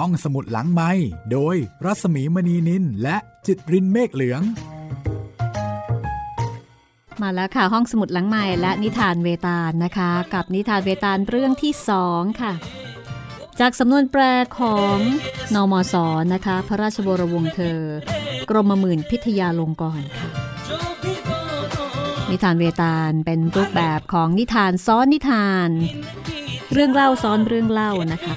ห้องสมุดหลังไม้โดยรัสมีมณีนินและจิตรินเมฆเหลือง มาแล้วค่ะห้องสมุดหลังใหม่และนิทานเวตาลนะคะ กับนิทานเวตาลเรื่องที่สองค่ะ จากสำนวนแปลของนอมศนะคะ พระราชบรวงเธอ กรมหมื่นพิทยาลงกรค่ะ นิทานเวตาลเป็นรูปแบบของนิทานซ้อนนิทาน เรื่องเล่าซ้อนเรื่องเล่านะคะ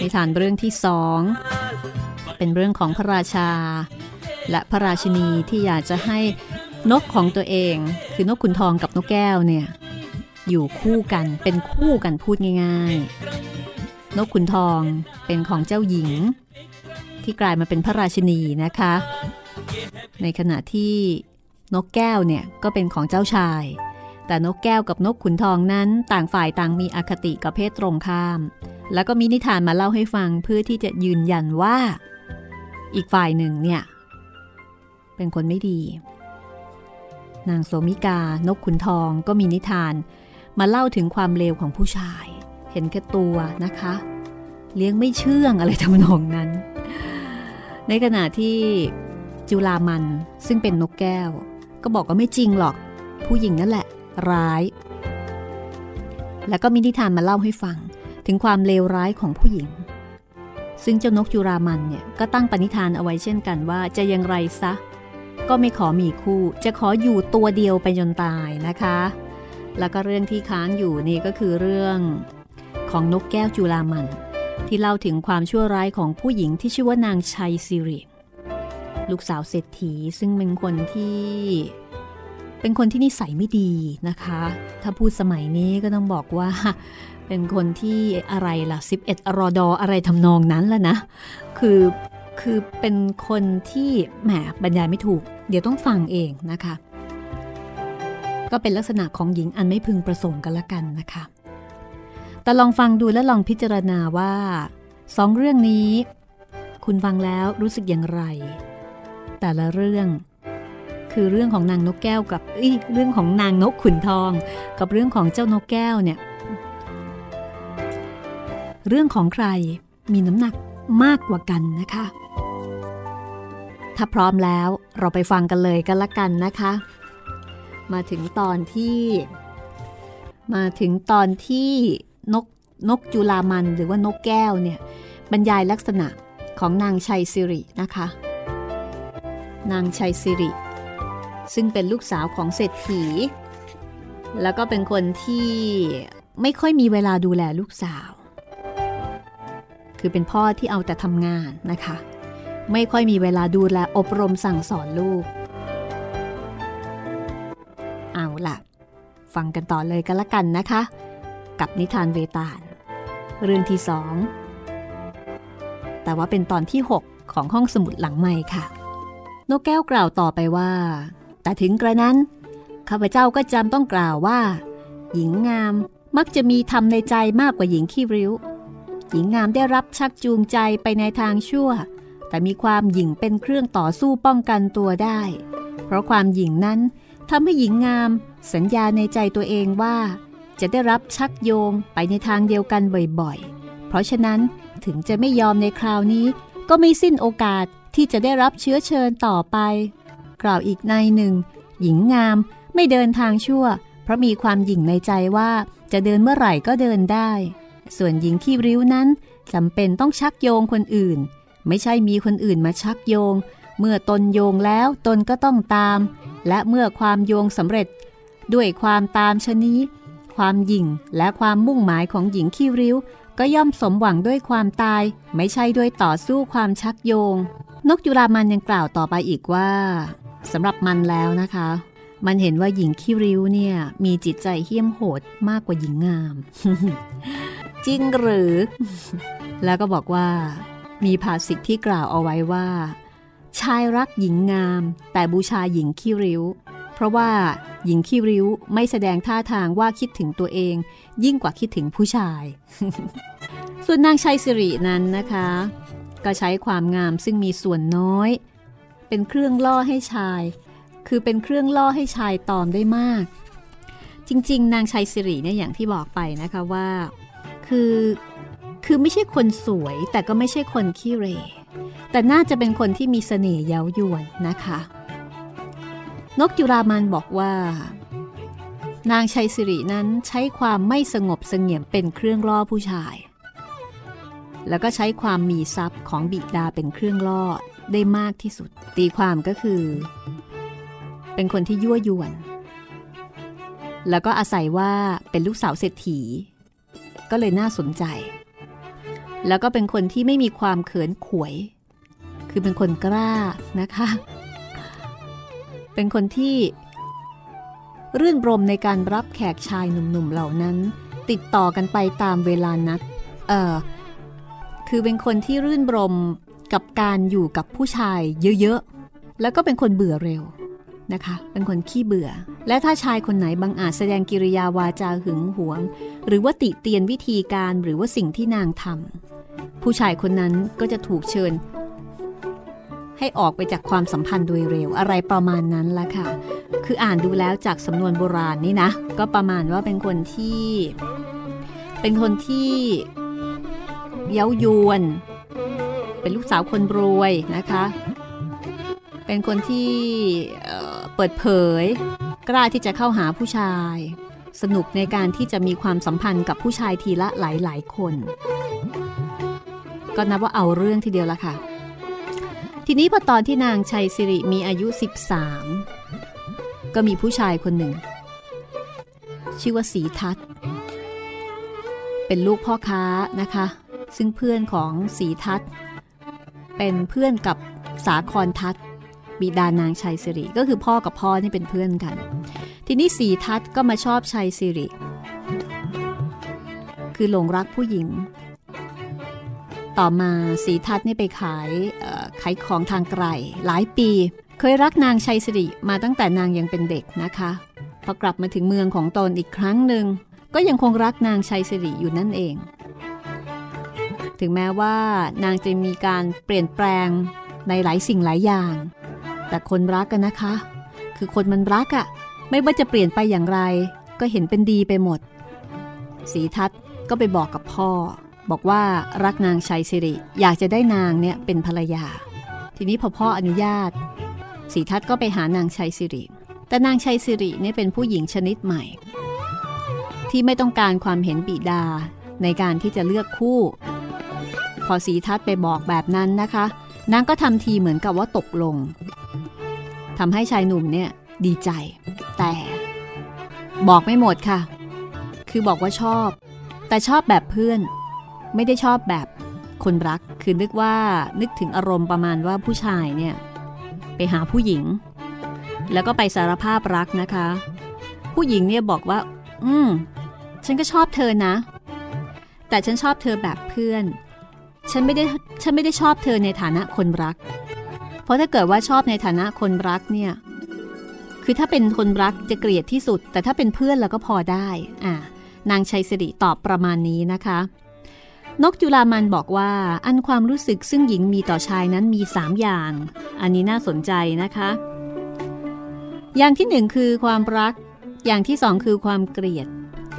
นิทานเรื่องที่สองเป็นเรื่องของพระราชา และพระราชินีที่อยากจะให้นกของตัวเอง คือนกขุนทองกับนกแก้วเนี่ยอยู่คู่กันเป็นคู่กันพูดง่าย ๆ นกขุนทองเป็นของเจ้าหญิง ที่กลายมาเป็นพระราชินีนะคะ ในขณะที่นกแก้วเนี่ยก็เป็นของเจ้าชาย แต่นกแก้วกับนกขุนทองนั้นต่างฝ่ายต่างมีอคติกับเพศตรงข้าม แล้วก็มีนิทานมาเล่าให้ฟังเพื่อที่จะยืนยันว่า อีกฝ่ายหนึ่งเนี่ย เป็นคนไม่ดี นางโสมิกานกขุนทองก็มีนิทาน มาเล่าถึงความเลวของผู้ชาย เห็นแก่ตัวนะคะ เลี้ยงไม่เชื่องอะไรทำนองนั้น ในขณะที่จุลามันซึ่งเป็นนกแก้ว ก็บอกว่าไม่จริงหรอก ผู้หญิงนั่นแหละ ร้าย แล้วก็มีนิทานมาเล่าให้ฟังถึงความเลวร้ายของผู้หญิง ซึ่งเจ้านกจุรามันเนี่ยก็ตั้งปณิธานเอาไว้เช่นกันว่าจะยังไรซะ ก็ไม่ขอมีคู่ จะขออยู่ตัวเดียวไปจนตายนะคะ แล้วก็เรื่องที่ค้างอยู่นี่ก็คือเรื่องของนกแก้วจุลามัน ที่เล่าถึงความชั่วร้ายของผู้หญิงที่ชื่อว่านางชัยสิริ ลูกสาวเศรษฐีซึ่งเป็นคนที่ เป็นคนที่นิสัยไม่ดีนะคะ ถ้าพูดสมัยนี้ก็ต้องบอกว่า เป็นคนที่อะไรล่ะ 11 อรอดออะไรทำนองนั้นแล้วนะ คือคือเป็นคนที่แหมบรรยายไม่ถูก เดี๋ยวต้องฟังเองนะคะ ก็เป็นลักษณะของหญิงอันไม่พึงประสงค์กันละกันนะคะ แต่ลองฟังดูและลองพิจารณาว่าสองเรื่องนี้ คุณฟังแล้วรู้สึกอย่างไร แต่ละเรื่อง คือเรื่องของนางนกแก้วกับเรื่องของนางนกขุนทอง กับเรื่องของเจ้านกแก้วเนี่ยเรื่องของใครมีน้ำหนักมากกว่ากันนะคะ ถ้าพร้อมแล้วเราไปฟังกันเลยกันละกันนะคะ มาถึงตอนที่ มาถึงตอนที่นกนกจุลามันหรือว่านกแก้วเนี่ยบรรยายลักษณะของนางชัยสิรินะคะ นางชัยสิริ ซึ่งเป็นลูกสาวของเศรษฐี แล้วก็เป็นคนที่ไม่ค่อยมีเวลาดูแลลูกสาว คือเป็นพ่อที่เอาแต่ทำงานนะคะ ไม่ค่อยมีเวลาดูแลอบรมสั่งสอนลูก เอาล่ะ ฟังกันต่อเลยกันละกันนะคะ กับนิทานเวตาล เรื่องที่สองแต่ว่าเป็นตอนที่ 6 ของห้องสมุดหลังใหม่ค่ะ นกแก้วกล่าวต่อไปว่า แต่ถึงกระนั้น ข้าพเจ้าก็จำต้องกล่าวว่า หญิงงามมักจะมีธรรมในใจมากกว่าหญิงขี้ริ้ว หญิงงามได้รับชักจูงใจไปในทางชั่ว แต่มีความหยิ่งเป็นเครื่องต่อสู้ป้องกันตัวได้ เพราะความหยิ่งนั้นทำให้หญิงงาม สัญญาในใจตัวเองว่า จะได้รับชักโยงไปในทางเดียวกันบ่อยๆ เพราะฉะนั้นถึงจะไม่ยอมในคราวนี้ ก็ไม่สิ้นโอกาสที่จะได้รับเชื้อเชิญต่อไป กล่าวอีกในหนึ่ง หญิงงามไม่เดินทางชั่ว เพราะมีความหยิ่งในใจว่าจะเดินเมื่อไหร่ก็เดินได้ ส่วนหญิงขี้ริ้วนั้นจำเป็นต้องชักโยงคนอื่น ไม่ใช่มีคนอื่นมาชักโยง เมื่อตนโยงแล้วตนก็ต้องตาม และเมื่อความโยงสำเร็จ ด้วยความตามชนี้ ความหยิ่งและความมุ่งหมายของหญิงขี้ริ้ว ก็ย่อมสมหวังด้วยความตาย ไม่ใช่ด้วยต่อสู้ความชักโยง นกจุรามันยังกล่าวต่อไปอีกว่า สำหรับมันแล้วนะคะ มันเห็นว่าหญิงขี้ริ้วเนี่ย มีจิตใจเหี้ยมโหดมากกว่าหญิงงาม จริงหรือ แล้วก็บอกว่า มีภาษิตที่กล่าวเอาไว้ว่า ชายรักหญิงงาม แต่บูชาหญิงขี้ริ้ว เพราะว่าหญิงขี้ริ้วไม่แสดงท่าทางว่าคิดถึงตัวเอง ยิ่งกว่าคิดถึงผู้ชาย ส่วนนางชัยสิรินั้นนะคะ ก็ใช้ความงามซึ่งมีส่วนน้อย เป็นเครื่องล่อให้ชาย คือเป็นเครื่องล่อให้ชายตอมได้มาก จริง ๆ นางชัยสิริเนี่ยอย่างที่บอกไปนะคะว่า คือคือไม่ใช่คนสวยแต่ก็ไม่ใช่คนขี้เรแต่น่าจะเป็นคนที่มีเสน่ห์เย้ายวนนะคะ นกจุรามันบอกว่า นางชัยสิรินั้นใช้ความไม่สงบเสงี่ยมเป็นเครื่องล่อผู้ชาย แล้วก็ใช้ความมีทรัพย์ของบิดาเป็นเครื่องล่อ ได้มากที่สุด ตีความก็คือ เป็นคนที่ยั่วยวน แล้วก็อาศัยว่าเป็นลูกสาวเศรษฐี ก็เลยน่าสนใจ แล้วก็เป็นคนที่ไม่มีความเขินขวย คือเป็นคนกล้านะคะ เป็นคนที่ รื่นรมในการรับแขกชายหนุ่มๆเหล่านั้น ติดต่อกันไปตามเวลานัด เออคือเป็นคนที่รื่นรม กับการอยู่กับผู้ชายเยอะๆ แล้วก็เป็นคนเบื่อเร็วนะคะ เป็นคนขี้เบื่อ และถ้าชายคนไหนบางอาจแสดงกิริยาวาจาหึงหวง หรือว่าติเตียนวิธีการหรือว่าสิ่งที่นางทำผู้ชายคนนั้นก็จะถูกเชิญ ให้ออกไปจากความสัมพันธ์โดยเร็วอะไรประมาณนั้นละค่ะ คืออ่านดูแล้วจากสำนวนโบราณนี่นะ ก็ประมาณว่าเป็นคนที่ เป็นคนที่เย้ายวน เป็นลูกสาวคนรวยนะคะ เป็นคนที่เปิดเผย กล้าที่จะเข้าหาผู้ชาย สนุกในการที่จะมีความสัมพันธ์กับผู้ชายทีละหลายหลายคน ก็นับว่าเอาเรื่องทีเดียวละค่ะ ทีนี้พอตอนที่นางชัยสิริมีอายุ 13 ก็มีผู้ชายคนหนึ่ง ชื่อว่าสีทัศเป็นลูกพ่อค้านะคะ ซึ่งเพื่อนของสีทัศ เป็นเพื่อนกับสาครทัศบิดานางชัยสิริ ก็คือพ่อกับพ่อนี่เป็นเพื่อนกัน ทีนี้สีทัศก็มาชอบชัยสิริ คือหลงรักผู้หญิง ต่อมาสีทัศนี่ไปขายขายของทางไกลหลายปี เคยรักนางชัยสิริมาตั้งแต่นางยังเป็นเด็กนะคะ พอกลับมาถึงเมืองของตนอีกครั้งหนึ่งก็ยังคงรักนางชัยสิริอยู่นั่นเอง ถึงแม้ว่านางจะมีการเปลี่ยนแปลงในหลายสิ่งหลายอย่าง แต่คนรักกันนะคะ คือคนมันรักอะ่ะไม่ว่าจะเปลี่ยนไปอย่างไร ก็เห็นเป็นดีไปหมด สีทัศก็ไปบอกกับพ่อ บอกว่ารักนางชัยสิริ อยากจะได้นางเนี่ยเป็นภรรยา ทีนี้พอพ่ออนุญาต สีทัศก็ไปหานางชัยสิริ แต่นางชัยสิริเนี่ยเป็นผู้หญิงชนิดใหม่ ที่ไม่ต้องการความเห็นบิดาในการที่จะเลือกคู่ อสีทัศไปบอกแบบนั้นนะคะ นางก็ทำทีเหมือนกับว่าตกลงทำให้ชายหนุ่มเนี่ยดีใจ แต่บอกไม่หมดค่ะ คือบอกว่าชอบ แต่ชอบแบบเพื่อน ไม่ได้ชอบแบบคนรัก คือนึกว่านึกถึงอารมณ์ประมาณว่าผู้ชายเนี่ยไปหาผู้หญิง แล้วก็ไปสารภาพรักนะคะ ผู้หญิงเนี่ยบอกว่า อืม ฉันก็ชอบเธอนะ แต่ฉันชอบเธอแบบเพื่อน ฉันไม่ได้ฉันไม่ได้ชอบเธอในฐานะคนรัก เพราะถ้าเกิดว่าชอบในฐานะคนรักเนี่ย คือถ้าเป็นคนรักจะเกลียดที่สุด แต่ถ้าเป็นเพื่อนเราก็พอได้ อ่านางชัยสิริตอบประมาณนี้นะคะ นกจุลามันบอกว่าอันความรู้สึกซึ่งหญิงมีต่อชายนั้นมีสามอย่าง อันนี้น่าสนใจนะคะ อย่างที่หนึ่งคือความรัก อย่างที่สองคือความเกลียด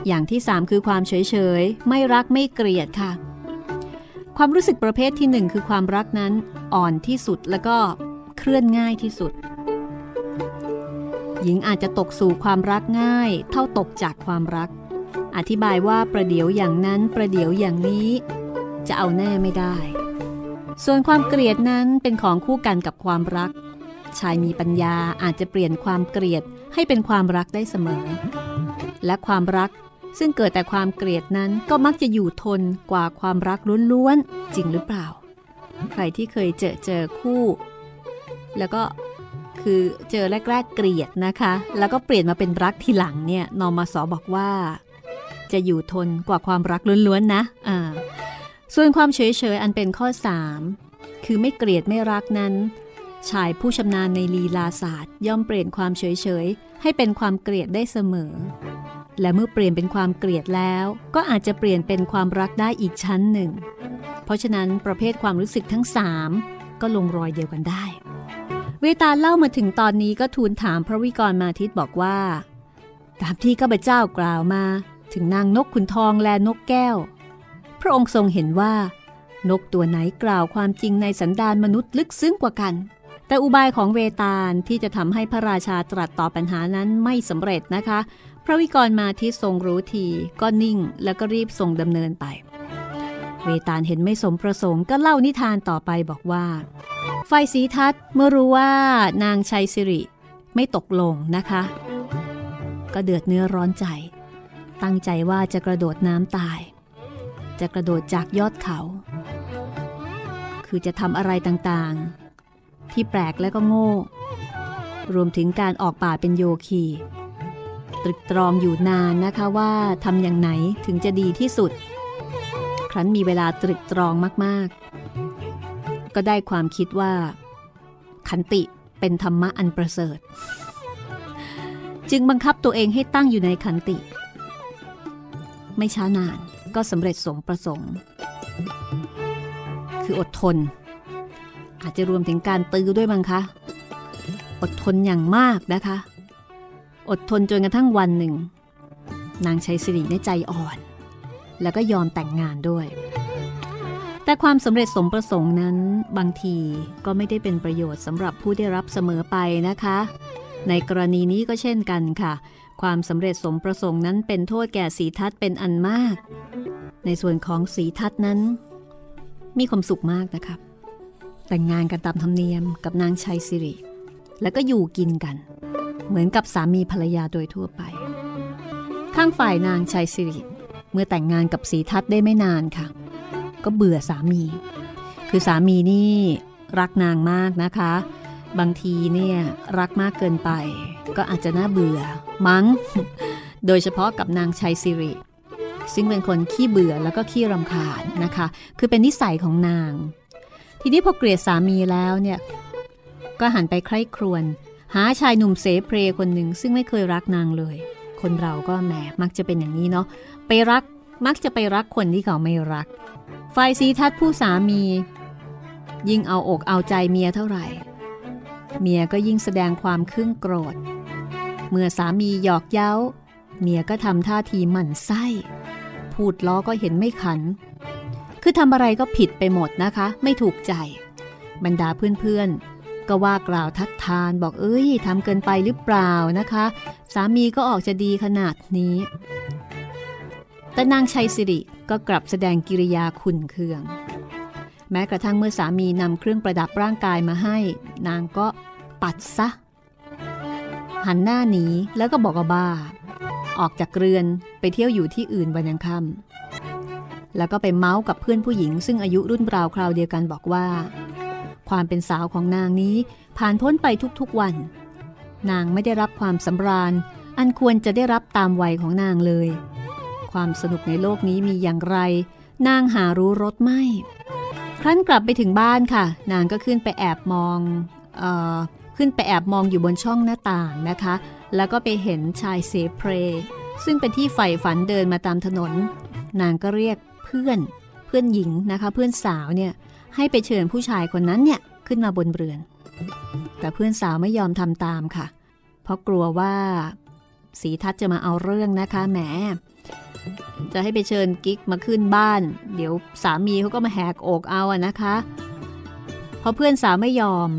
อย่างที่สามคือความเฉยเฉยไม่รักไม่เกลียดค่ะ ความรู้สึกประเภทที่หนึ่งคือความรักนั้นอ่อนที่สุดแล้วก็เคลื่อนง่ายที่สุด หญิงอาจจะตกสู่ความรักง่าย เท่าตกจากความรัก อธิบายว่าประเดี๋ยวอย่างนั้นประเดี๋ยวอย่างนี้ จะเอาแน่ไม่ได้ ส่วนความเกลียดนั้นเป็นของคู่กันกับความรัก ชายมีปัญญาอาจจะเปลี่ยนความเกลียดให้เป็นความรักได้เสมอ และความรัก ซึ่งเกิดแต่ความเกลียดนั้นก็มักจะอยู่ทนกว่าความรักล้วนๆจริงหรือเปล่า ใครที่เคยเจอเจอคู่ แล้วก็คือเจอแรกๆเกลียดนะคะ แล้วก็เปลี่ยนมาเป็นรักทีหลังเนี่ยนอมสอบอกว่า จะอยู่ทนกว่าความรักล้วนๆนะอ่าส่วนความเฉยๆอันเป็นข้อ 3 คือไม่เกลียดไม่รักนั้นชายผู้ชำนาญในลีลาศาสตร์ ย่อมเปลี่ยนความเฉยๆให้เป็นความเกลียดได้เสมอ และเมื่อเปลี่ยนเป็นความเกลียดแล้ว ก็อาจจะเปลี่ยนเป็นความรักได้อีกชั้นหนึ่ง เพราะฉะนั้นประเภทความรู้สึกทั้งสามก็ลงรอยเดียวกันได้ เวตาเล่ามาถึงตอนนี้ก็ทูลถามพระวิกรมาทิตบอกว่า ตามที่ข้าพเจ้ากล่าวมา ถึงนางนกขุนทองและนกแก้ว พระองค์ทรงเห็นว่า นกตัวไหนกล่าวความจริงในสันดานมนุษย์ลึกซึ้งกว่ากันแต่อุบายของเวตาลที่จะทำให้พระราชาตรัสตอบปัญหานั้นไม่สำเร็จนะคะ ระวิกรมาที่ทรงรู้ทีก็นิ่งแล้วก็รีบทรงดำเนินไป เวตาลเห็นไม่สมประสงค์ก็เล่านิทานต่อไปบอกว่าฝ่ายสีทัศเมื่อรู้ว่านางชัยสิริไม่ตกลงนะคะ ก็เดือดเนื้อร้อนใจ ตั้งใจว่าจะกระโดดน้ำตาย จะกระโดดจากยอดเขา คือจะทำอะไรต่างๆ ที่แปลกและก็โง่ รวมถึงการออกป่าเป็นโยคี ตรึกตรองอยู่นานนะคะว่าทำอย่างไหนถึงจะดีที่สุด ครั้นมีเวลาตรึกตรองมากๆ ก็ได้ความคิดว่า ขันติเป็นธรรมะอันประเสริฐ จึงบังคับตัวเองให้ตั้งอยู่ในขันติ ไม่ช้านานก็สำเร็จสมประสงค์ คืออดทน อาจจะรวมถึงการตื้อด้วยมั้งคะ อดทนอย่างมากนะคะ อดทนจนกระทั่งวันหนึ่ง นางชัยสิริในใจอ่อน แล้วก็ยอมแต่งงานด้วย แต่ความสำเร็จสมประสงค์นั้นบางทีก็ไม่ได้เป็นประโยชน์สำหรับผู้ได้รับเสมอไปนะคะ ในกรณีนี้ก็เช่นกันค่ะ ความสำเร็จสมประสงค์นั้นเป็นโทษแก่สีทัศน์เป็นอันมาก ในส่วนของสีทัศน์นั้น มีความสุขมากนะคะแต่งงานกันตามธรรมเนียมกับนางชัยสิริ แล้วก็อยู่กินกัน เหมือนกับสามีภรรยาโดยทั่วไป ข้างฝ่ายนางชัยสิริเมื่อแต่งงานกับสีทัศน์ได้ไม่นานค่ะ ก็เบื่อสามี คือสามีนี่รักนางมากนะคะ บางทีเนี่ยรักมากเกินไป ก็อาจจะน่าเบื่อมั้ง โดยเฉพาะกับนางชัยสิริซึ่งเป็นคนขี้เบื่อแล้วก็ขี้รำคาญนะคะ คือเป็นนิสัยของนาง ทีนี้พอเกลียดสามีแล้วเนี่ย ก็หันไปใคร่ครวญหาชายหนุ่มเสเพรคนหนึ่งซึ่งไม่เคยรักนางเลย คนเราก็แหมมักจะเป็นอย่างนี้เนาะไปรักมักจะไปรักคนที่เขาไม่รักฝ่ายสีทัศผู้สามี ยิ่งเอาอกเอาใจเมียเท่าไหร่ เมียก็ยิ่งแสดงความครึ่งโกรธ เมื่อสามีหยอกเย้า เมียก็ทำท่าทีหมั่นไส้ พูดล้อก็เห็นไม่ขัน คือทำอะไรก็ผิดไปหมดนะคะ ไม่ถูกใจ บรรดาเพื่อนๆ ก็ว่ากล่าวทัดทานบอกเอ้ยทำเกินไปหรือเปล่านะคะ สามีก็ออกจะดีขนาดนี้ แต่นางชัยสิริก็กลับแสดงกิริยาขุนเคือง แม้กระทั่งเมื่อสามีนำเครื่องประดับร่างกายมาให้ นางก็ปัดซะ หันหน้าหนีแล้วก็บอกว่าบ้า ออกจากเรือนไปเที่ยวอยู่ที่อื่นวันยังค่ำแล้วก็ไปเมาส์กับเพื่อนผู้หญิงซึ่งอายุรุ่นราวคราวเดียวกันบอกว่า ความเป็นสาวของนางนี้ผ่านพ้นไปทุกๆวัน นางไม่ได้รับความสำราญ อันควรจะได้รับตามวัยของนางเลย ความสนุกในโลกนี้มีอย่างไร นางหารู้รสไม่ ครั้นกลับไปถึงบ้านค่ะ นางก็ขึ้นไปแอบมองเออขึ้นไปแอบมองอยู่บนช่องหน้าต่างนะคะ แล้วก็ไปเห็นชายเซเพรซึ่งเป็นที่ใฝ่ฝันเดินมาตามถนน นางก็เรียกเพื่อนเพื่อนหญิงนะคะ เพื่อนสาวเนี่ย ให้ไปเชิญผู้ชายคนนั้นเนี่ยขึ้นมาบนเรือน แต่เพื่อนสาวไม่ยอมทำตามค่ะ เพราะกลัวว่าสีทัศน์จะมาเอาเรื่องนะคะแหมจะให้ไปเชิญกิ๊กมาขึ้นบ้าน เดี๋ยวสามีเขาก็มาแหกอกเอาอะนะคะพอเพื่อนสาวไม่ยอม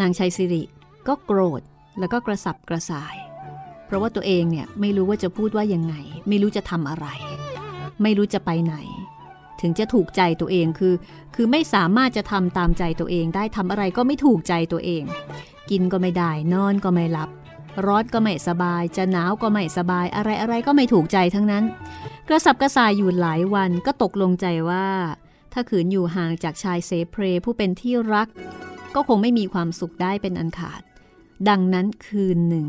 นางชัยสิริก็โกรธแล้วก็กระสับกระส่าย เพราะว่าตัวเองเนี่ยไม่รู้ว่าจะพูดว่ายังไง ไม่รู้จะทำอะไร ไม่รู้จะไปไหน ถึงจะถูกใจตัวเองคือ คือไม่สามารถจะทำตามใจตัวเองได้ทำอะไรก็ไม่ถูกใจตัวเอง กินก็ไม่ได้ นอนก็ไม่หลับ ร้อนก็ไม่สบาย จะหนาวก็ไม่สบาย อะไรอะไรก็ไม่ถูกใจทั้งนั้น กระสับกระส่ายอยู่หลายวันก็ตกลงใจว่า ถ้าขืนอยู่ห่างจากชายเซเพรผู้เป็นที่รัก ก็คงไม่มีความสุขได้เป็นอันขาด ดังนั้นคืนหนึ่ง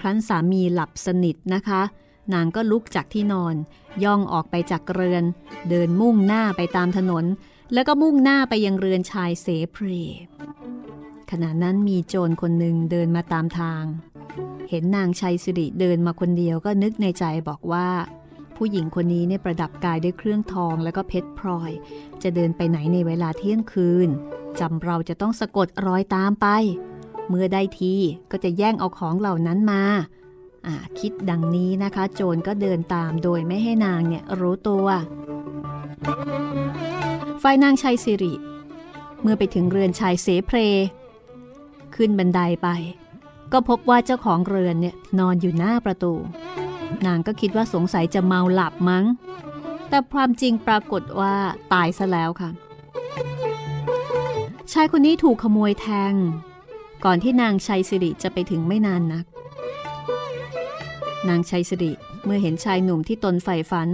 ครั้นสามีหลับสนิทนะคะ นางก็ลุกจากที่นอน ย่องออกไปจากเรือน เดินมุ่งหน้าไปตามถนน แล้วก็มุ่งหน้าไปยังเรือนชายเสเพรขณะนั้นมีโจรคนหนึ่งเดินมาตามทาง เห็นนางชัยสิริเดินมาคนเดียวก็นึกในใจบอกว่า ผู้หญิงคนนี้เนี่ยประดับกายด้วยเครื่องทองแล้วก็เพชรพลอย จะเดินไปไหนในเวลาเที่ยงคืนจำเราจะต้องสะกดรอยตามไป เมื่อได้ทีก็จะแย่งเอาของเหล่านั้นมาอ่า คิดดังนี้นะคะ โจรก็เดินตามโดยไม่ให้นางเนี่ยรู้ตัวฝ่ายนางชัยสิริ เมื่อไปถึงเรือนชายเสเพรขึ้นบันไดไป ก็พบว่าเจ้าของเรือนเนี่ยนอนอยู่หน้าประตู นางก็คิดว่าสงสัยจะเมาหลับมั้ง แต่ความจริงปรากฏว่าตายซะแล้วค่ะ ชายคนนี้ถูกขโมยแทง ก่อนที่นางชัยสิริจะไปถึงไม่นานนัก นางชัยสิริเมื่อเห็นชายหนุ่มที่ตนใฝ่ฝัน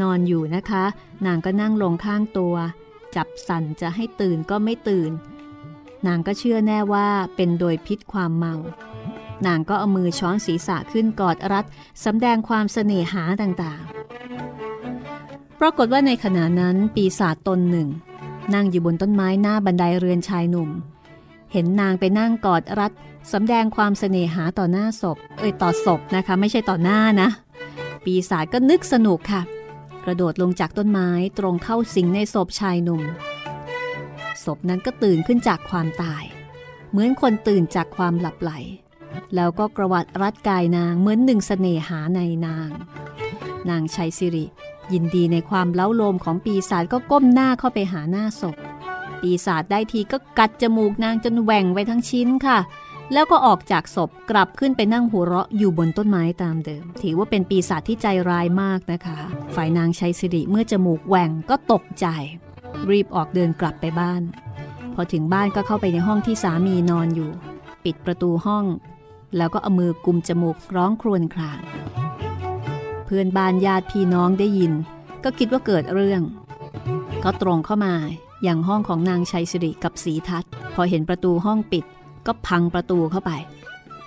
นอนอยู่นะคะ นางก็นั่งลงข้างตัว จับสั่นจะให้ตื่นก็ไม่ตื่น นางก็เชื่อแน่ว่าเป็นโดยพิษความเมา นางก็เอามือช้อนศีรษะขึ้นกอดรัดสำแดงความเสน่หาต่างๆ ปรากฏว่าในขณะนั้นปีศาจตนหนึ่ง นั่งอยู่บนต้นไม้หน้าบันไดเรือนชายหนุ่ม เห็นนางไปนั่งกอดรัดสำแดงความเสน่หาต่อหน้าศพ เอ้ยต่อศพนะคะ ไม่ใช่ต่อหน้านะ ปีศาจก็นึกสนุกค่ะ กระโดดลงจากต้นไม้ตรงเข้าสิงในศพชายหนุ่มศพนั้นก็ตื่นขึ้นจากความตาย เหมือนคนตื่นจากความหลับไหล แล้วก็กระวัดรัดกายนางเหมือนหนึ่งเสน่หาในนาง นางชัยสิริ ยินดีในความเล้าโลมของปีศาจก็ก้มหน้าเข้าไปหาหน้าศพ ปีศาจได้ทีก็กัดจมูกนางจนแหว่งไปทั้งชิ้นค่ะ แล้วก็ออกจากศพกลับขึ้นไปนั่งหัวเราะอยู่บนต้นไม้ตามเดิม ถือว่าเป็นปีศาจที่ใจร้ายมากนะคะ ฝ่ายนางชัยสิริเมื่อจมูกแหว่งก็ตกใจ รีบออกเดินกลับไปบ้าน พอถึงบ้านก็เข้าไปในห้องที่สามีนอนอยู่ ปิดประตูห้อง แล้วก็เอามือกุมจมูกร้องครวญครางเพื่อนบ้านญาติพี่น้องได้ยิน ก็คิดว่าเกิดเรื่อง ก็ตรงเข้ามา อย่างห้องของนางชัยสิริกับสีทัศน์พอเห็นประตูห้องปิด ก็พังประตูเข้าไป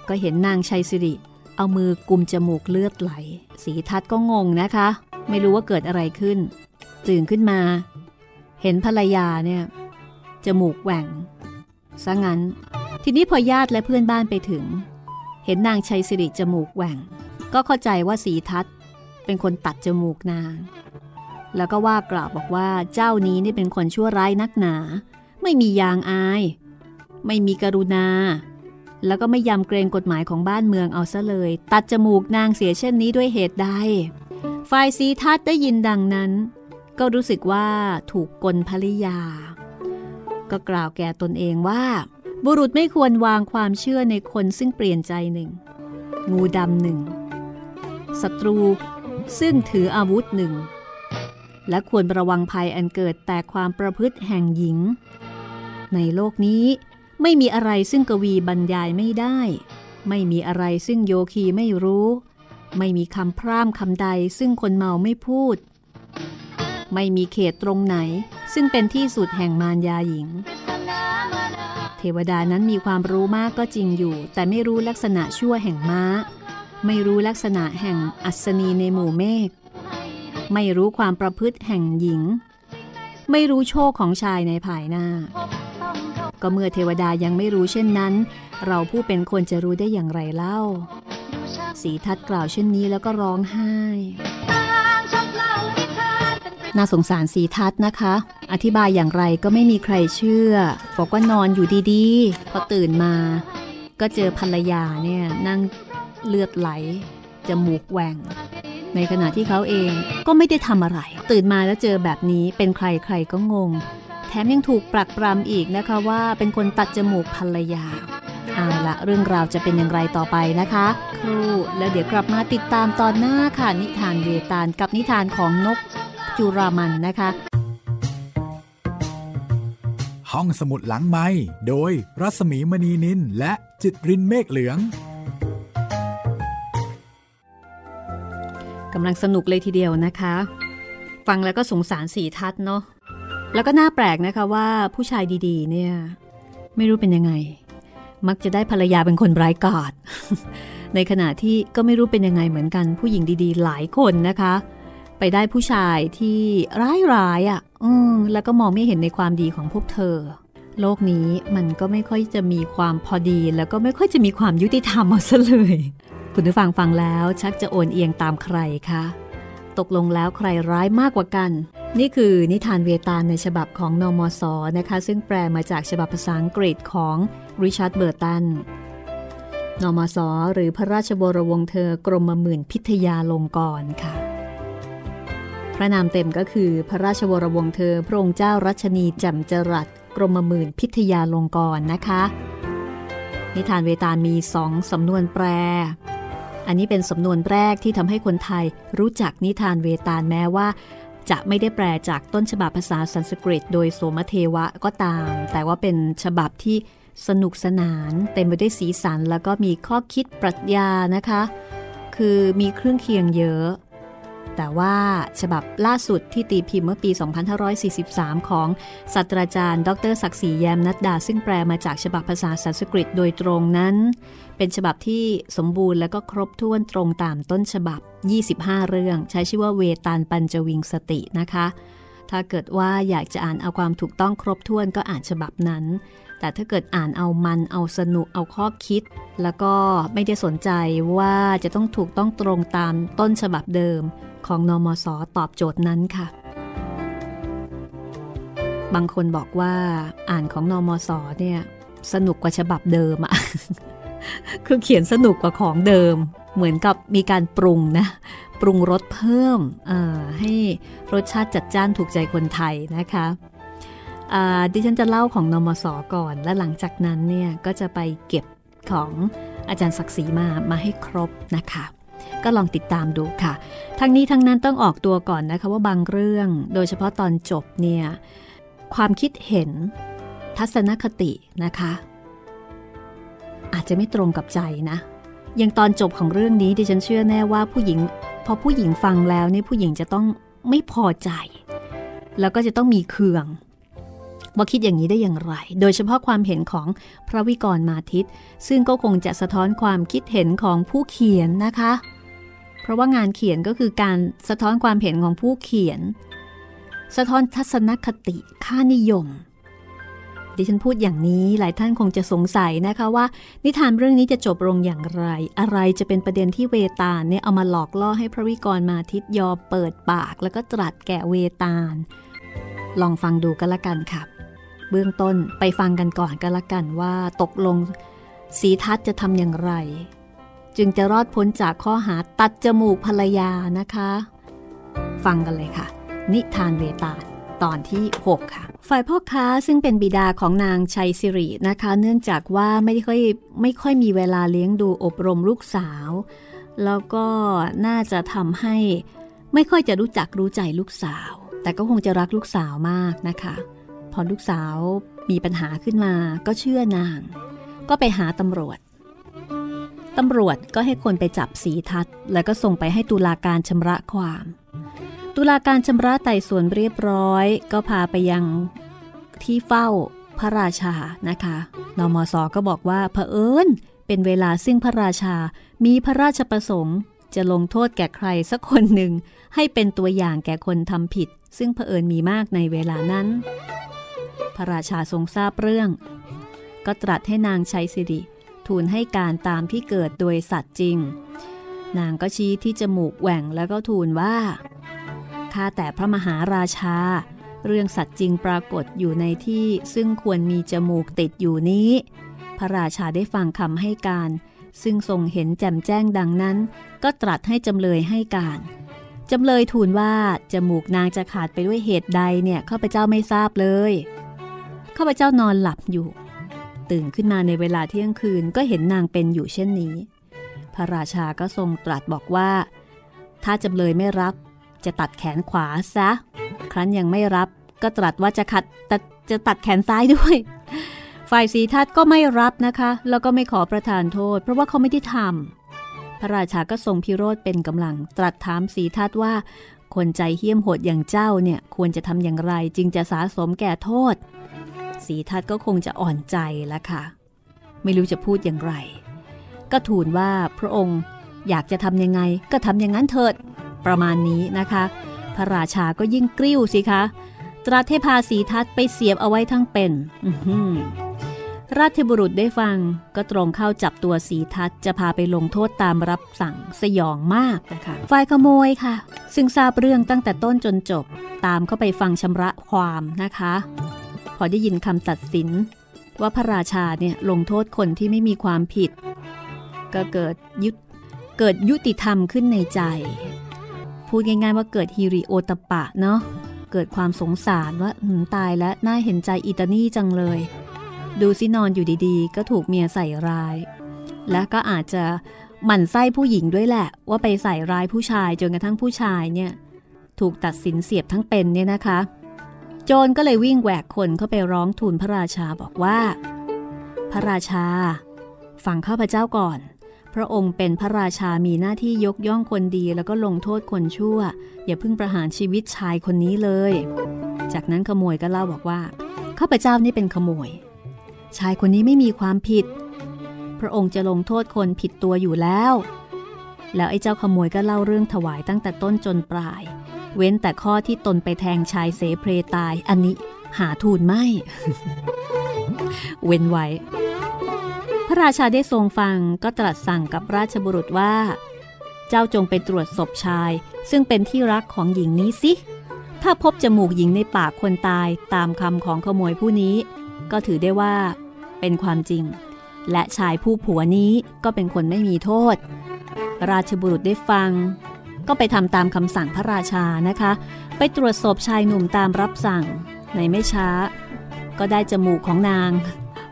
ก็เห็นนางชัยสิริ เอามือกุมจมูกเลือดไหล สีทัศก็งงนะคะ ไม่รู้ว่าเกิดอะไรขึ้น ตื่นขึ้นมา เห็นภรรยาเนี่ยจมูกแหว่งซะงั้น ทีนี้พอญาติและเพื่อนบ้านไปถึง เห็นนางชัยสิริจมูกแหว่ง ก็เข้าใจว่าสีทัศเป็นคนตัดจมูกนาง แล้วก็ว่ากล่าวบอกว่าเจ้านี้นี่เป็นคนชั่วร้ายนักหนา ไม่มียางอาย ไม่มีกรุณา แล้วก็ไม่ยำเกรงกฎหมายของบ้านเมืองเอาซะเลย ตัดจมูกนางเสียเช่นนี้ด้วยเหตุใดฝ่ายสีทัศได้ยินดังนั้น ก็รู้สึกว่าถูกกลภริยา ก็กล่าวแก่ตนเองว่า บุรุษไม่ควรวางความเชื่อในคนซึ่งเปลี่ยนใจหนึ่ง งูดำหนึ่งศัตรูซึ่งถืออาวุธหนึ่ง และควรระวังภัยอันเกิดแต่ความประพฤติแห่งหญิง ในโลกนี้ไม่มีอะไรซึ่งกวีบรรยายไม่ได้ ไม่มีอะไรซึ่งโยคีไม่รู้ ไม่มีคำพร่ำคำใดซึ่งคนเมาไม่พูด ไม่มีเขตตรงไหนซึ่งเป็นที่สุดแห่งมารยาหญิง เทวดานั้นมีความรู้มากก็จริงอยู่ แต่ไม่รู้ลักษณะชั่วแห่งม้า ไม่รู้ลักษณะแห่งอัศนีในหมู่เมฆ ไม่รู้ความประพฤติแห่งหญิง ไม่รู้โชคของชายในภายหน้า ก็เมื่อเทวดายังไม่รู้เช่นนั้น เราผู้เป็นคนจะรู้ได้อย่างไรเล่า สีทัดกล่าวเช่นนี้แล้วก็ร้องไห้น่าสงสารสีทัดนะคะ อธิบายอย่างไรก็ไม่มีใครเชื่อ บอกว่านอนอยู่ดีๆ พอตื่นมา ก็เจอภรรยาเนี่ยนั่งเลือดไหล จมูกแหว่ง ในขณะที่เขาเองก็ไม่ได้ทำอะไร ตื่นมาแล้วเจอแบบนี้เป็นใครใครก็งง แถมยังถูกปรักปรำอีกนะคะว่าเป็นคนตัดจมูกภรรยาเอาละเรื่องราวจะเป็นอย่างไรต่อไปนะคะ ครูแล้วเดี๋ยวกลับมาติดตามตอนหน้าค่ะนิทานเวตาลกับนิทานของนกจุรามันนะคะ ห้องสมุดหลังไม้โดยรัสมีมณีนินและจิตรินเมฆเหลือง กำลังสนุกเลยทีเดียวนะคะ ฟังแล้วก็สงสารสีทัศน์เนาะแล้วก็น่าแปลกนะคะว่าผู้ชายดีๆ เนี่ย ไม่รู้เป็นยังไง มักจะได้ภรรยาเป็นคนไร้กาดในขณะที่ก็ไม่รู้เป็นยังไงเหมือนกัน ผู้หญิงดีๆ หลายคนนะคะ ไปได้ผู้ชายที่ร้ายๆอะ่ะอืมแล้วก็มองไม่เห็นในความดีของพวกเธอ โลกนี้มันก็ไม่ค่อยจะมีความพอดี แล้วก็ไม่ค่อยจะมีความยุติธรรมเอาซะเลย คุณผู้ฟังฟังแล้วชักจะโอนเอียงตามใครคะ ตกลงแล้วใครร้ายมากกว่ากัน นี่คือนิทานเวตาลในฉบับของน.ม.ส. นะคะ ซึ่งแปลมาจากฉบับภาษาอังกฤษของริชาร์ดเบอร์ตันน.ม.ส. หรือพระราชวรวงศ์เธอกรมหมื่นพิทยาลงกรณ์ค่ะ พระนามเต็มก็คือพระราชวรวงศ์เธอพระองค์เจ้ารัชนีแจ่มจรัสกรมหมื่นพิทยาลงกรณ์นะคะ นิทานเวตาลมีสองสำนวนแปล อันนี้เป็นสำนวนแรกที่ทำให้คนไทยรู้จักนิทานเวตาลแม้ว่า จะไม่ได้แปลจากต้นฉบับภาษาสันสกฤต โดยโสมเทวะก็ตาม แต่ว่าเป็นฉบับที่สนุกสนานเต็มไปด้วยสีสัน แล้วก็มีข้อคิดปรัชญานะคะ คือมีเครื่องเคียงเยอะ แต่ว่าฉบับล่าสุดที่ตีพิมพ์เมื่อปี 2543 ของศาสตราจารย์ ดรศักดิ์ศรีแยมนัดดา ซึ่งแปลมาจากฉบับภาษาสันสกฤตโดยตรงนั้น เป็นฉบับที่สมบูรณ์และก็ครบถ้วนตรงตามต้นฉบับ 25 เรื่อง ใช้ชื่อว่าเวตาลปัญจวิงสตินะคะ ถ้าเกิดว่าอยากจะอ่านเอาความถูกต้องครบถ้วนก็อ่านฉบับนั้น แต่ถ้าเกิดอ่านเอามันเอาสนุกเอาข้อคิด แล้วก็ไม่ได้สนใจว่าจะต้องถูกต้องตรงตามต้นฉบับเดิมของนอมศตอบโจทย์นั้นค่ะ บางคนบอกว่าอ่านของนอมศเนี่ยสนุกกว่าฉบับเดิมอะคือเขียนสนุกกว่าของเดิม เหมือนกับมีการปรุงนะปรุงรสเพิ่มให้รสชาติจัดจ้านถูกใจคนไทยนะคะ ดิฉันจะเล่าของนมศก่อน และหลังจากนั้นเนี่ยก็จะไปเก็บของอาจารย์ศักดิ์ศรีมามาให้ครบนะคะ ก็ลองติดตามดูค่ะ ทั้งนี้ทั้งนั้นต้องออกตัวก่อนนะคะว่าบางเรื่องโดยเฉพาะตอนจบเนี่ยความคิดเห็นทัศนคตินะคะ อาจจะไม่ตรงกับใจนะยังตอนจบของเรื่องนี้ดิฉันเชื่อแน่ว่าผู้หญิง พอผู้หญิงฟังแล้วเนี่ยผู้หญิงจะต้องไม่พอใจ แล้วก็จะต้องมีเคือง ว่าคิดอย่างนี้ได้อย่างไร โดยเฉพาะความเห็นของพระวิกรมาทิต ซึ่งก็คงจะสะท้อนความคิดเห็นของผู้เขียนนะคะ เพราะว่างานเขียนก็คือการสะท้อนความเห็นของผู้เขียน สะท้อนทัศนคติค่านิยม ดิฉันพูดอย่างนี้หลายท่านคงจะสงสัยนะคะว่า นิทานเรื่องนี้จะจบลงอย่างไร อะไรจะเป็นประเด็นที่เวตาลเนี่ยเอามาหลอกล่อให้พระวิกรมาทิตยอเปิดปาก แล้วก็ตรัสแก่เวตาลลองฟังดูกันละกันค่ะ เบื้องต้นไปฟังกันก่อนก็แล้วกันว่าตกลงสีทัศจะทำอย่างไร จึงจะรอดพ้นจากข้อหาตัดจมูกภรรยานะคะ ฟังกันเลยค่ะ นิทานเวตาลตอนที่ 6 ค่ะ ฝ่ายพ่อค้าซึ่งเป็นบิดาของนางชัยสิรินะคะ เนื่องจากว่าไม่ค่อยไม่ค่อยมีเวลาเลี้ยงดูอบรมลูกสาว แล้วก็น่าจะทำให้ไม่ค่อยจะรู้จักรู้ใจลูกสาว แต่ก็คงจะรักลูกสาวมากนะคะ อลูกสาวมีปัญหาขึ้นมาก็เชื่อนาง ก็ไปหาตำรวจ ตำรวจก็ให้คนไปจับสีทัศแล้วก็ส่งไปให้ตุลาการชำระความ ตุลาการชำระไต่สวนเรียบร้อย ก็พาไปยังที่เฝ้าพระราชานะคะนมสก็บอกว่าเผอิญเป็นเวลาซึ่งพระราชามีพระราชประสงค์จะลงโทษแก่ใครสักคนหนึ่ง ให้เป็นตัวอย่างแก่คนทำผิด ซึ่งเผอิญมีมากในเวลานั้น พระราชาทรงทราบเรื่อง ก็ตรัสให้นางชัยสิริทูลให้การตามที่เกิดโดยสัตว์จริง นางก็ชี้ที่จมูกแหว่งแล้วก็ทูลว่าข้าแต่พระมหาราชา เรื่องสัตว์จริงปรากฏอยู่ในที่ซึ่งควรมีจมูกติดอยู่นี้ พระราชาได้ฟังคำให้การ ซึ่งทรงเห็นแจ่มแจ้งดังนั้น ก็ตรัสให้จำเลยให้การจำเลยทูลว่าจมูกนางจะขาดไปด้วยเหตุใดเนี่ยข้าพเจ้าไม่ทราบเลย ข้าพเจ้านอนหลับอยู่ ตื่นขึ้นมาในเวลาเที่ยงคืนก็เห็นนางเป็นอยู่เช่นนี้ พระราชาก็ทรงตรัสบอกว่า ถ้าจำเลยไม่รับจะตัดแขนขวาซะ ครั้นยังไม่รับก็ตรัสว่าจะขัดแต่จะตัดแขนซ้ายด้วย ฝ่ายสีทัตก็ไม่รับนะคะ แล้วก็ไม่ขอประทานโทษ เพราะว่าเขาไม่ได้ทำพระราชาก็ทรงพิโรธเป็นกำลัง ตรัสถามสีทัตว่า คนใจเหี้ยมโหดอย่างเจ้าเนี่ยควรจะทำอย่างไรจึงจะสาสมแก่โทษ สีทัศก็คงจะอ่อนใจแล้วค่ะ ไม่รู้จะพูดอย่างไร ก็ทูลว่าพระองค์อยากจะทำยังไงก็ทำอย่างนั้นเถิด ประมาณนี้นะคะ พระราชาก็ยิ่งกริ้วสิคะ ตรัสให้พาสีทัศไปเสียบเอาไว้ทั้งเป็นราชบุรุษได้ฟังก็ตรงเข้าจับตัวสีทัศจะพาไปลงโทษตามรับสั่งสยองมากนะคะฝ่ายขโมยค่ะ ซึ่งทราบเรื่องตั้งแต่ต้นจนจบ ตามเข้าไปฟังชำระความนะคะ พอได้ยินคำตัดสิน ว่าพระราชาเนี่ยลงโทษคนที่ไม่มีความผิด ก็เกิดยุเกิดยุติธรรมขึ้นในใจ พูดง่ายๆว่าเกิดฮิริโอตปะเนาะเกิดความสงสารว่าตายและน่าเห็นใจอิตานี่จังเลย ดูสินอนอยู่ดีๆ ก็ถูกเมียใส่ร้าย และก็อาจจะหมั่นไส้ผู้หญิงด้วยแหละ ว่าไปใส่ร้ายผู้ชายจนกระทั่งผู้ชายเนี่ยถูกตัดสินเสียบทั้งเป็นเนี่ยนะคะ โจรก็เลยวิ่งแหวกคนเข้าไปร้องทูลพระราชาบอกว่า พระราชา ฟังข้าพเจ้าก่อน พระองค์เป็นพระราชามีหน้าที่ยกย่องคนดีแล้วก็ลงโทษคนชั่ว อย่าเพิ่งประหารชีวิตชายคนนี้เลย จากนั้นขโมยก็เล่าบอกว่าข้าพเจ้านี่เป็นขโมย ชายคนนี้ไม่มีความผิด พระองค์จะลงโทษคนผิดตัวอยู่แล้ว แล้วไอ้เจ้าขโมยก็เล่าเรื่องถวายตั้งแต่ต้นจนปลาย เว้นแต่ข้อที่ตนไปแทงชายเสเพรตาย อันนี้หาทูลไม่ เว้นไว้ พระราชาได้ทรงฟังก็ตรัสสั่งกับราชบุรุษว่า เจ้าจงไปตรวจศพชาย ซึ่งเป็นที่รักของหญิงนี้สิ ถ้าพบจมูกหญิงในปากคนตายตามคำของขโมยผู้นี้ ก็ถือได้ว่า เป็นความจริง และชายผู้ผัวนี้ก็เป็นคนไม่มีโทษ ราชบุรุษได้ฟัง ก็ไปทำตามคำสั่งพระราชานะคะ ไปตรวจศพชายหนุ่มตามรับสั่ง ในไม่ช้า ก็ได้จมูกของนาง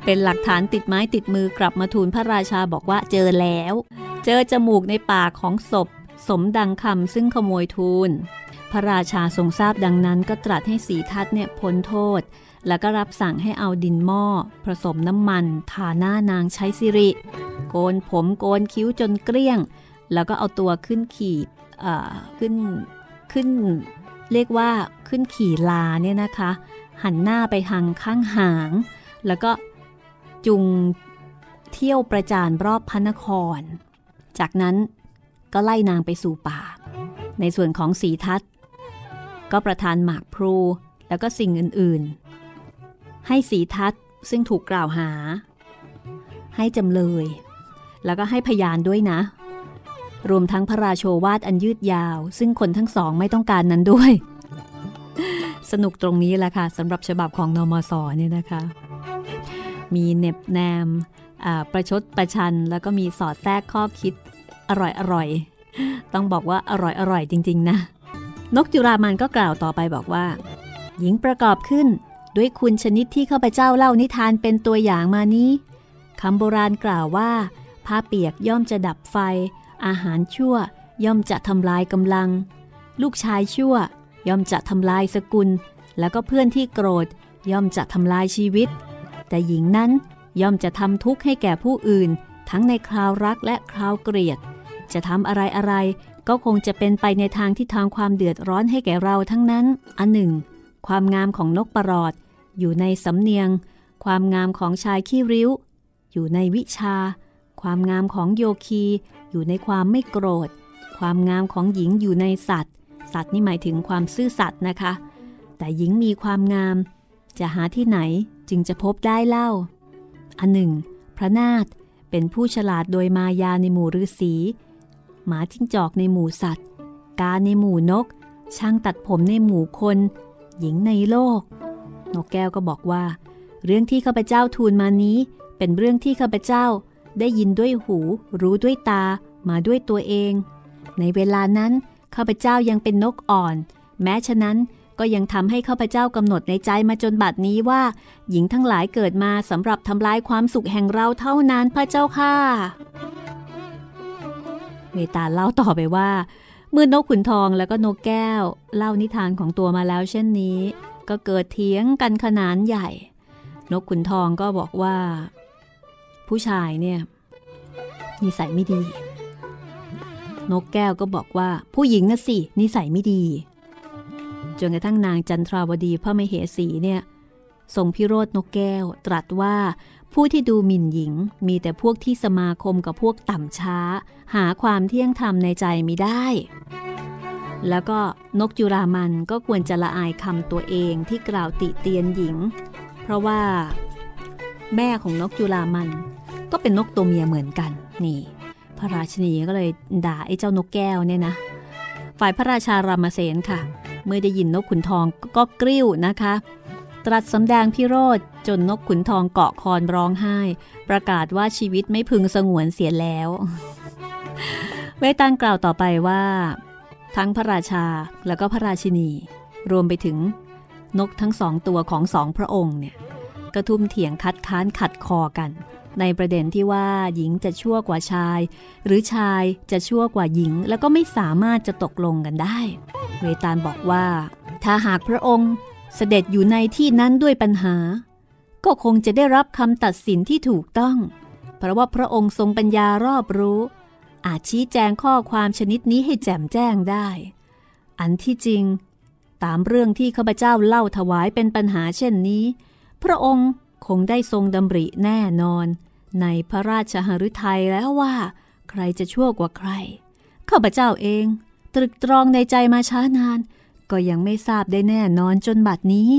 เป็นหลักฐานติดไม้ติดมือกลับมาทูลพระราชาบอกว่าเจอแล้ว เจอจมูกในปากของศพ สมดังคำซึ่งขโมยทูล พระราชาทรงทราบดังนั้นก็ตรัสให้สีทัศเนี่ยพ้นโทษ แล้วก็รับสั่งให้เอาดินหม้อ ผสมน้ำมัน ทาหน้านางใช้สิริ โกนผมโกนคิ้วจนเกลี้ยง แล้วก็เอาตัวขึ้นขีด ขึ้นขึ้นเรียกว่าขึ้นขี่ลาเนี่ยนะคะ หันหน้าไปทางข้างหาง แล้วก็จุงเที่ยวประจานรอบพระนคร จากนั้นก็ไล่นางไปสู่ป่า ในส่วนของสีทัศก็ประทานหมากพลูแล้วก็สิ่งอื่นๆ ให้สีทัศซึ่งถูกกล่าวหา ให้จำเลย แล้วก็ให้พยานด้วยนะ รวมทั้งพระราโชวาทอันยืดยาว ซึ่งคนทั้งสองไม่ต้องการนั้นด้วย สนุกตรงนี้แหละค่ะสำหรับฉบับของนอมศเนี่ยนะคะ มีเน็บแนมประชดประชัน แล้วก็มีสอดแทรกข้อคิดอร่อยอร่อยต้องบอกว่าอร่อยอร่อยจริง ๆ นะ นกจุรามันก็กล่าวต่อไปบอกว่า หญิงประกอบขึ้นด้วยคุณชนิดที่ข้าพเจ้าเล่านิทานเป็นตัวอย่างมานี้คำโบราณกล่าวว่าผ้าเปียกย่อมจะดับไฟ อาหารชั่วย่อมจะทำลายกำลัง ลูกชายชั่วย่อมจะทำลายสกุล แล้วก็เพื่อนที่โกรธย่อมจะทำลายชีวิต แต่หญิงนั้นย่อมจะทำทุกข์ให้แก่ผู้อื่น ทั้งในคราวรักและคราวเกลียด จะทำอะไรอะไรก็คงจะเป็นไปในทางที่ทางความเดือดร้อนให้แก่เราทั้งนั้น อันหนึ่ง ความงามของนกประหลอด อยู่ในสำเนียง ความงามของชายขี้ริ้ว อยู่ในวิชา ความงามของโยคี อยู่ในความไม่โกรธ ความงามของหญิงอยู่ในสัตว์ สัตว์นี่หมายถึงความซื่อสัตย์นะคะ แต่หญิงมีความงาม จะหาที่ไหนจึงจะพบได้เล่า อันหนึ่ง พระนาฏเป็นผู้ฉลาดโดยมายาในหมู่ฤาษีหมาจิ้งจอกในหมู่สัตว์ กาในหมู่นก ช่างตัดผมในหมู่คน หญิงในโลก นกแก้วก็บอกว่า เรื่องที่ข้าพเจ้าทูลมานี้ เป็นเรื่องที่ข้าพเจ้า ได้ยินด้วยหู รู้ด้วยตา มาด้วยตัวเอง ในเวลานั้นข้าพเจ้ายังเป็นนกอ่อน แม้ฉะนั้นก็ยังทำให้ข้าพเจ้ากำหนดในใจมาจนบัดนี้ว่า หญิงทั้งหลายเกิดมาสำหรับทำลายความสุขแห่งเราเท่านั้นพระเจ้าค่ะเมตาเล่าต่อไปว่า เมื่อนกขุนทองแล้วก็นกแก้ว เล่านิทานของตัวมาแล้วเช่นนี้ ก็เกิดเถียงกันขนานใหญ่ นกขุนทองก็บอกว่า ผู้ชายเนี่ยนิสัยไม่ดี นกแก้วก็บอกว่าผู้หญิงนะสินิสัยไม่ดีจนกระทั่งนางจันทราวดีพระมเหสีเนี่ยทรงพิโรธนกแก้ว ตรัสว่าผู้ที่ดูหมิ่นหญิง มีแต่พวกที่สมาคมกับพวกต่ำช้า หาความเที่ยงธรรมในใจไม่ได้ แล้วก็นกจุรามันก็ควรจะละอายคำตัวเองที่กล่าวติเตียนหญิง เพราะว่า แม่ของนกจุลามัน ก็เป็นนกตัวเมียเหมือนกัน นี่ พระราชนีก็เลยด่าไอ้เจ้านกแก้วเนี่ยนะ ฝ่ายพระราชารามเสนค่ะ เมื่อได้ยินนกขุนทองก็กริ้วนะคะ ตรัสสำแดงพิโรธจนนกขุนทองเกาะคอนร้องไห้ ประกาศว่าชีวิตไม่พึงสงวนเสียแล้ว เวตันกล่าวต่อไปว่า ทั้งพระราชาแล้วก็พระราชินี รวมไปถึงนกทั้งสองตัวของสองพระองค์เนี่ย กระทุ่มเถียงคัดค้านขัดคอกัน ในประเด็นที่ว่าหญิงจะชั่วกว่าชาย หรือชายจะชั่วกว่าหญิง แล้วก็ไม่สามารถจะตกลงกันได้ เวตาลบอกว่า ถ้าหากพระองค์เสด็จอยู่ในที่นั้นด้วยปัญหา ก็คงจะได้รับคำตัดสินที่ถูกต้อง เพราะว่าพระองค์ทรงปัญญารอบรู้ อาจชี้แจงข้อความชนิดนี้ให้แจ่มแจ้งได้ อันที่จริง ตามเรื่องที่ข้าพเจ้าเล่าถวายเป็นปัญหาเช่นนี้ พระองค์คงได้ทรงดำริแน่นอน ในพระราชหฤทัยแล้วว่า ใครจะชั่วกว่าใคร ข้าพเจ้าเอง ตรึกตรองในใจมาช้านาน ก็ยังไม่ทราบได้แน่นอนจนบัดนี้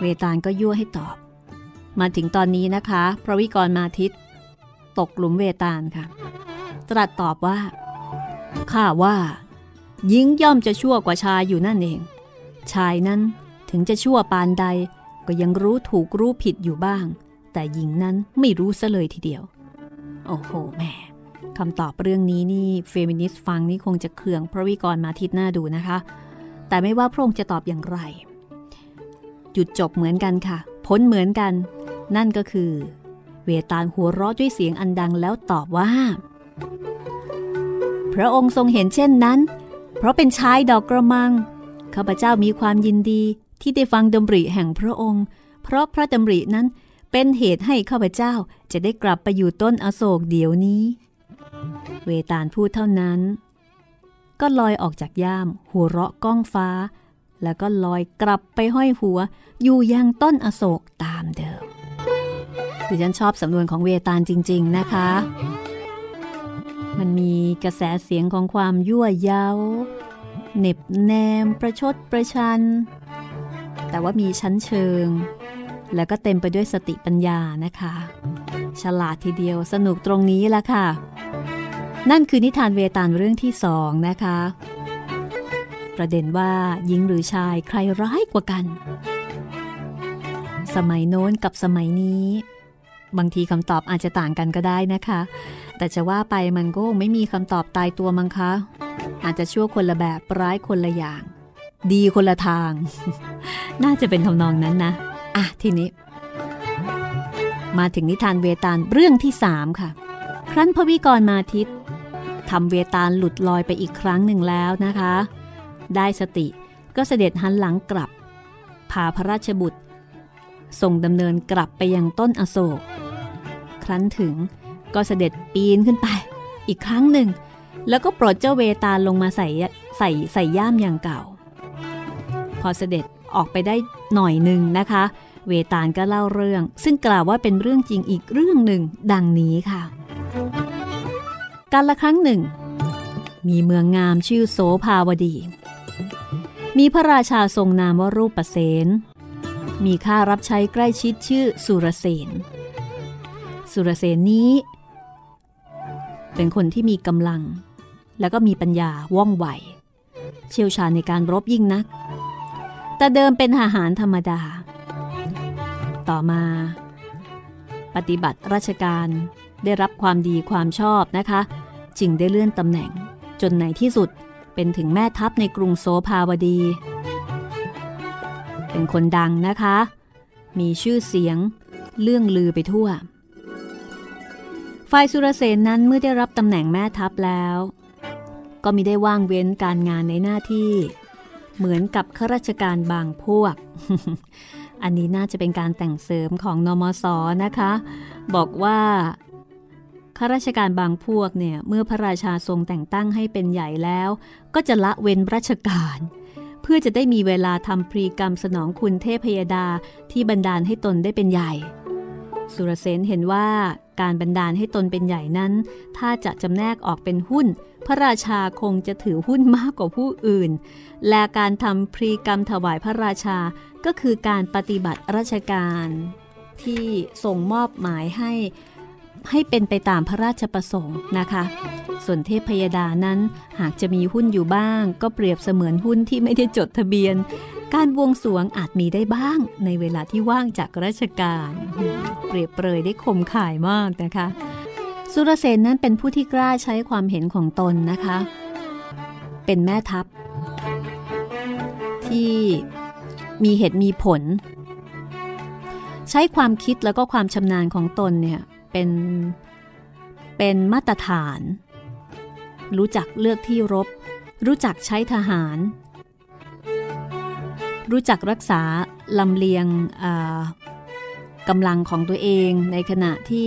เวตาลก็ยั่วให้ตอบ มาถึงตอนนี้นะคะ พระวิกรมาทิต ตกหลุมเวตาลค่ะ ตรัสตอบว่า ข้าว่าหญิงย่อมจะชั่วกว่าชายอยู่นั่นเอง ชายนั้นถึงจะชั่วปานใด ก็ยังรู้ถูกรู้ผิดอยู่บ้าง แต่หญิงนั้นไม่รู้ซะเลยทีเดียว โอ้โหแม่คำตอบเรื่องนี้นี่เฟมินิสต์ฟังนี่คงจะเคืองพระวิกรมาทิตหน้าดูนะคะ แต่ไม่ว่าพระองค์จะตอบอย่างไร จุดจบเหมือนกันค่ะ พ้นเหมือนกัน นั่นก็คือ เวตาลหัวเราะด้วยเสียงอันดังแล้วตอบว่า พระองค์ทรงเห็นเช่นนั้น เพราะเป็นชายดอกกระมังข้าพเจ้ามีความยินดี ที่ได้ฟังดำริแห่งพระองค์ เพราะพระดำรินั้นเป็นเหตุให้ข้าพเจ้าจะได้กลับไปอยู่ต้นอโศกเดี๋ยวนี้ เวตาลพูดเท่านั้น ก็ลอยออกจากย่าม หัวเราะก้องฟ้า แล้วก็ลอยกลับไปห้อยหัว อยู่ยังต้นอโศกตามเดิมดิฉันชอบสำนวนของเวตาลจริง ๆนะคะ มันมีกระแสเสียงของความยั่วเย้าเหน็บแนมประชดประชัน แต่ว่ามีชั้นเชิง แล้วก็เต็มไปด้วยสติปัญญานะคะ ฉลาดทีเดียวสนุกตรงนี้ละค่ะ นั่นคือนิทานเวตาลเรื่องที่สองนะคะ ประเด็นว่าหญิงหรือชายใครร้ายกว่ากัน สมัยโน้นกับสมัยนี้ บางทีคำตอบอาจจะต่างกันก็ได้นะคะ แต่จะว่าไปมันก็ไม่มีคำตอบตายตัวมั้งคะอาจจะชั่วคนละแบบร้ายคนละอย่าง ดีคนละทาง น่าจะเป็นทำนองนั้นนะ อะทีนี้ มาถึงนิทานเวตาลเรื่องที่สามค่ะ ครั้นพวิกรมาทิตทำเวตาลหลุดลอยไปอีกครั้งหนึ่งแล้วนะคะ ได้สติก็เสด็จหันหลังกลับ พาพระราชบุตรส่งดำเนินกลับไปยังต้นอโศก ครั้นถึงก็เสด็จปีนขึ้นไป อีกครั้งหนึ่ง แล้วก็ปลดเจ้าเวตาลลงมาใส่ใส่ใส่ย่ามอย่างเก่า พอเสด็จ ออกไปได้หน่อยหนึ่งนะคะ เวตาลก็เล่าเรื่อง ซึ่งกล่าวว่าเป็นเรื่องจริงอีกเรื่องหนึ่งดังนี้ค่ะ การละครั้งหนึ่ง มีเมืองงามชื่อโสภาวดี มีพระราชาทรงนามว่ารูปประเสนมีข้ารับใช้ใกล้ชิดชื่อสุรเสนสุรเสนนี้ เป็นคนที่มีกำลัง แล้วก็มีปัญญาว่องไว เชี่ยวชาญในการรบยิ่งนัก แต่เดิมเป็นทหารธรรมดา ต่อมา ปฏิบัติราชการได้รับความดีความชอบนะคะ จึงได้เลื่อนตำแหน่ง จนในที่สุดเป็นถึงแม่ทัพในกรุงโซภาวดี เป็นคนดังนะคะ มีชื่อเสียงเลื่องลือไปทั่ว ฝ่ายสุรเสนนั้นเมื่อได้รับตำแหน่งแม่ทัพแล้ว ก็มิได้ว่างเว้นการงานในหน้าที่ เหมือนกับข้าราชการบางพวก อันนี้น่าจะเป็นการแต่งเสริมของนมสนะคะ บอกว่าข้าราชการบางพวกเนี่ยเมื่อพระราชาทรงแต่งตั้งให้เป็นใหญ่แล้ว ก็จะละเว้นราชการ เพื่อจะได้มีเวลาทำพรีกรรมสนองคุณเทพยดาที่บันดาลให้ตนได้เป็นใหญ่ สุรเสนเห็นว่าการบันดาลให้ตนเป็นใหญ่นั้น ถ้าจะจำแนกออกเป็นหุ้น พระราชาคงจะถือหุ้นมากกว่าผู้อื่น และการทำพรีกรรมถวายพระราชาก็คือการปฏิบัติราชการ ที่ส่งมอบหมายให้ให้เป็นไปตามพระราชประสงค์นะคะ ส่วนเทพพยดานั้นหากจะมีหุ้นอยู่บ้าง ก็เปรียบเสมือนหุ้นที่ไม่ได้จดทะเบียน การบวงสวงอาจมีได้บ้าง ในเวลาที่ว่างจากราชการ เปรียบเปรยได้คมข่ายมากนะคะ สุรเสนนั้นเป็นผู้ที่กล้าใช้ความเห็นของตนนะคะ เป็นแม่ทัพ ที่มีเหตุมีผล ใช้ความคิดแล้วก็ความชำนาญของตนเนี่ยเป็นเป็นมาตรฐาน รู้จักเลือกที่รบ รู้จักใช้ทหาร รู้จักรักษาลำเลียงกำลังของตัวเองในขณะที่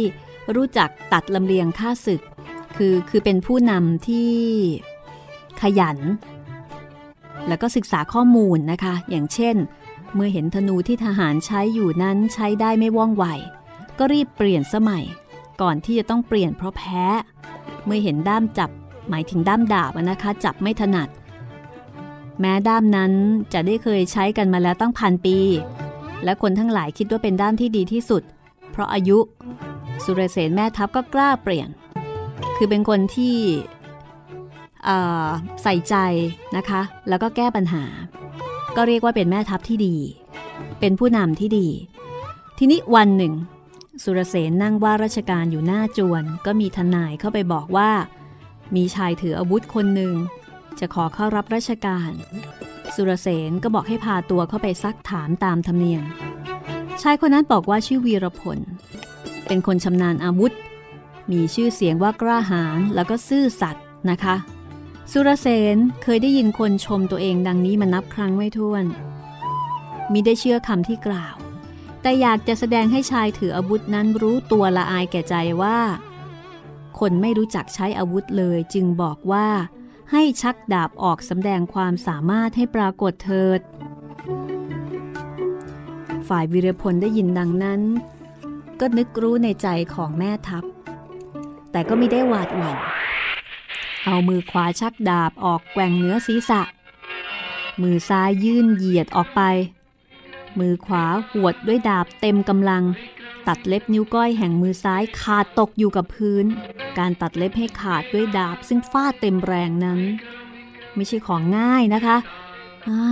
รู้จักตัดลำเลียงค่าศึก คือคือเป็นผู้นำที่ขยัน แล้วก็ศึกษาข้อมูลนะคะ อย่างเช่น เมื่อเห็นธนูที่ทหารใช้อยู่นั้นใช้ได้ไม่ว่องไว ก็รีบเปลี่ยนสมัย ก่อนที่จะต้องเปลี่ยนเพราะแพ้ เมื่อเห็นด้ามจับหมายถึงด้ามดาบนะคะ จับไม่ถนัด แม้ด้ามนั้นจะได้เคยใช้กันมาแล้วตั้งพันปี และคนทั้งหลายคิดว่าเป็นด้ามที่ดีที่สุด เพราะอายุ สุรเสนแม่ทัพก็กล้าเปลี่ยน คือเป็นคนที่ใส่ใจนะคะ แล้วก็แก้ปัญหา ก็เรียกว่าเป็นแม่ทัพที่ดี เป็นผู้นำที่ดี ทีนี้วันหนึ่ง สุรเสนนั่งว่าราชการอยู่หน้าจวน ก็มีทนายเข้าไปบอกว่า มีชายถืออาวุธคนหนึ่ง จะขอเข้ารับราชการ สุรเสนก็บอกให้พาตัวเข้าไปซักถามตามธรรมเนียมชายคนนั้นบอกว่าชื่อวีรพล เป็นคนชำนาญอาวุธ มีชื่อเสียงว่ากล้าหาญแล้วก็ซื่อสัตย์นะคะ สุรเสนเคยได้ยินคนชมตัวเองดังนี้มานับครั้งไม่ถ้วน มิได้เชื่อคำที่กล่าว แต่อยากจะแสดงให้ชายถืออาวุธนั้นรู้ตัวละอายแก่ใจว่า คนไม่รู้จักใช้อาวุธเลยจึงบอกว่าให้ชักดาบออกสำแดงความสามารถให้ปรากฏเถิด ฝ่ายวิรพลได้ยินดังนั้น ก็นึกรู้ในใจของแม่ทัพ แต่ก็ไม่ได้หวาดหวั่น เอามือขวาชักดาบออกแกว่งเหนือศีรษะ มือซ้ายยื่นเหยียดออกไป มือขวาหวดด้วยดาบเต็มกำลัง ตัดเล็บนิ้วก้อยแห่งมือซ้ายขาดตกอยู่กับพื้น การตัดเล็บให้ขาดด้วยดาบซึ่งฟาดเต็มแรงนั้น ไม่ใช่ของง่ายนะคะอ่า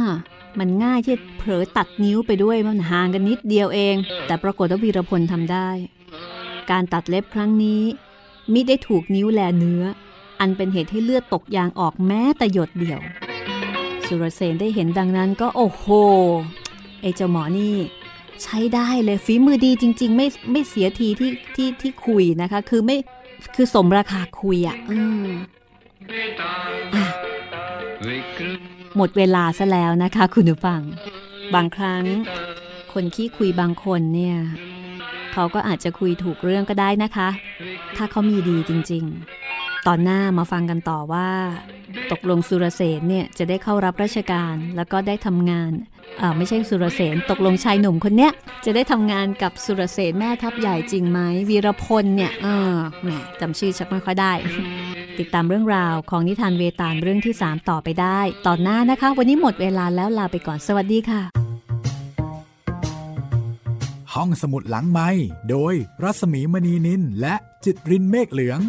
มันง่ายที่เผลอตัดนิ้วไปด้วยมันห่างกันนิดเดียวเอง แต่ปรากฏว่าวีรพลทำได้ การตัดเล็บครั้งนี้มิได้ถูกนิ้วแลเนื้อ อันเป็นเหตุให้เลือดตกยางออกแม้แต่หยดเดียว สุรเสนได้เห็นดังนั้นก็โอ้โหไอเจ้าหมอนี่ ใช้ได้เลยฝีมือดีจริง ๆ ไม่ไม่เสียทีที่ที่ที่คุยนะคะ คือไม่คือสมราคาคุยอะ่ะ หมดเวลาซะแล้วนะคะ คุณผู้ฟัง บางครั้ง คนขี้คุยบางคนเนี่ย เขาก็อาจจะคุยถูกเรื่องก็ได้นะคะ ถ้าเขามีดีจริง ๆ ตอนหน้ามาฟังกันต่อว่า ตกลงสุรเสนเนี่ยจะได้เข้ารับราชการแล้วก็ได้ทำงานอ่าไม่ใช่สุรเสนตกลงชายหนุ่มคนเนี้ยจะได้ทำงานกับสุรเสนแม่ทัพใหญ่จริงไหมวีรพลเนี่ยเออแหมจำชื่อชักไม่ค่อยได้ ติดตามเรื่องราวของนิทานเวตาลเรื่องที่ 3 ต่อไปได้ ตอนหน้านะคะ วันนี้หมดเวลาแล้วลาไปก่อนสวัสดีค่ะ ห้องสมุดหลังไม้โดยรัศมีมณีนินและจิตรินเมฆเหลือง